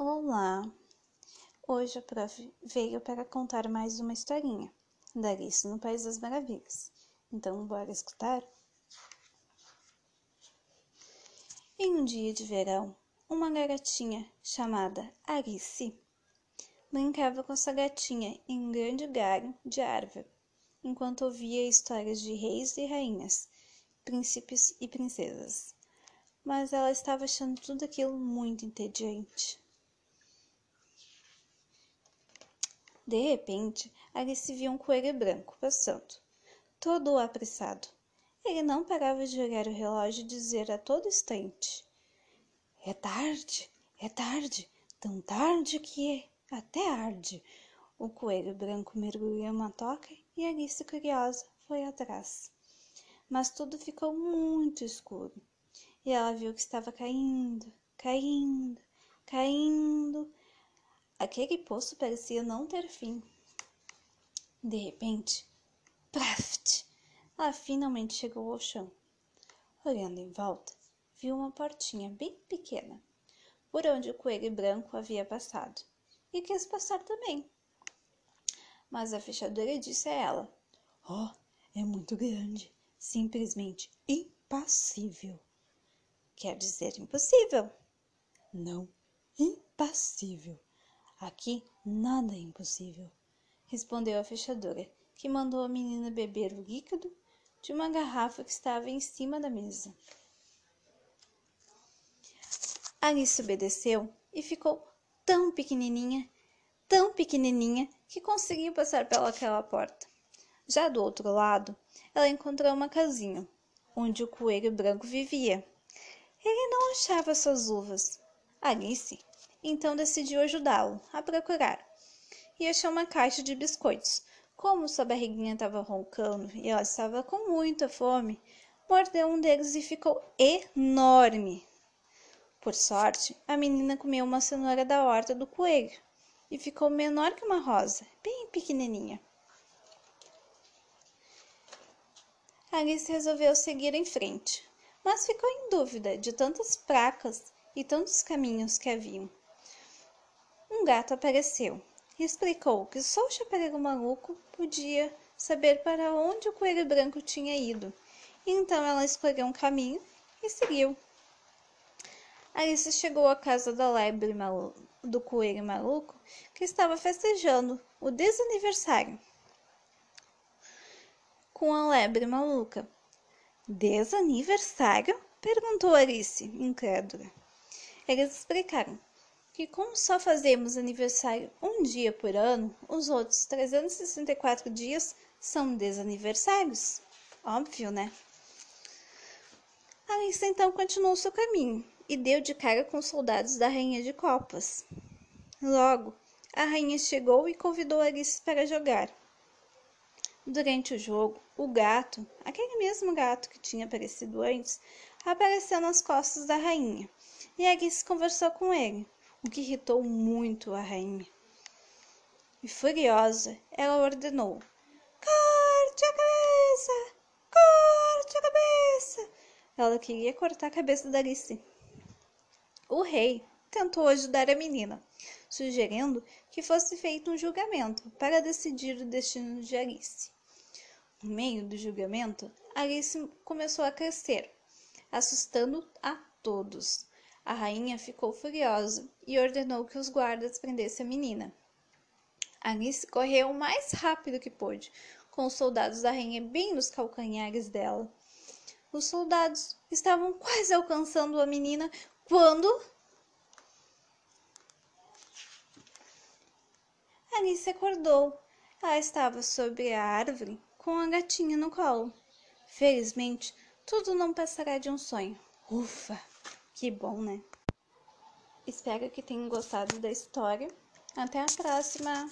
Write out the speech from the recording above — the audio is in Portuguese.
Olá! Hoje a prof veio para contar mais uma historinha da Alice no País das Maravilhas. Então, bora escutar? Em um dia de verão, uma garotinha chamada Alice brincava com sua gatinha em um grande galho de árvore, enquanto ouvia histórias de reis e rainhas, príncipes e princesas. Mas ela estava achando tudo aquilo muito entediante. De repente, Alice viu um coelho branco passando, todo apressado. Ele não parava de olhar o relógio e dizer a todo instante: É tarde, é tarde, tão tarde que até arde. O coelho branco mergulhou uma toca e Alice, curiosa, foi atrás. Mas tudo ficou muito escuro e ela viu que estava caindo, caindo, caindo Aquele poço parecia não ter fim. De repente, praft! Ela finalmente chegou ao chão. Olhando em volta, viu uma portinha bem pequena, por onde o coelho branco havia passado, e quis passar também. Mas a fechadura disse a ela: Oh, é muito grande, simplesmente impassível. Quer dizer impossível? Não, impassível. Aqui nada é impossível, respondeu a fechadora, que mandou a menina beber o líquido de uma garrafa que estava em cima da mesa. Alice obedeceu e ficou tão pequenininha, tão pequenininha, que conseguiu passar pelaquela porta. Já do outro lado, ela encontrou uma casinha, onde o coelho branco vivia. Ele não achava suas luvas. Alice então decidiu ajudá-lo a procurar. E achou uma caixa de biscoitos. Como sua barriguinha estava roncando e ela estava com muita fome, mordeu um deles e ficou enorme. Por sorte, a menina comeu uma cenoura da horta do coelho e ficou menor que uma rosa, bem pequenininha. Alice resolveu seguir em frente, mas ficou em dúvida de tantas placas e tantos caminhos que haviam um gato apareceu e explicou que só o chapéu maluco podia saber para onde o coelho branco tinha ido. Então ela escolheu um caminho e seguiu. Alice chegou à casa da lebre do coelho maluco, que estava festejando o desaniversário com a lebre maluca. Desaniversário? perguntou Alice, incrédula. Eles explicaram que como só fazemos aniversário um dia por ano, os outros 364 dias são desaniversários. Óbvio, né? Alice então continuou seu caminho e deu de cara com os soldados da Rainha de Copas. Logo, a rainha chegou e convidou Alice para jogar. Durante o jogo, o gato, aquele mesmo gato que tinha aparecido antes, apareceu nas costas da rainha e Alice conversou com ele o que irritou muito a rainha. E furiosa, ela ordenou: Corte a cabeça! Corte a cabeça! Ela queria cortar a cabeça da Alice. O rei tentou ajudar a menina, sugerindo que fosse feito um julgamento para decidir o destino de Alice. No meio do julgamento, Alice começou a crescer, assustando a todos. A rainha ficou furiosa e ordenou que os guardas prendessem a menina. Alice correu o mais rápido que pôde, com os soldados da rainha bem nos calcanhares dela. Os soldados estavam quase alcançando a menina quando. Alice acordou. Ela estava sobre a árvore com a gatinha no colo. Felizmente, tudo não passará de um sonho. Ufa! Que bom, né? Espero que tenham gostado da história. Até a próxima!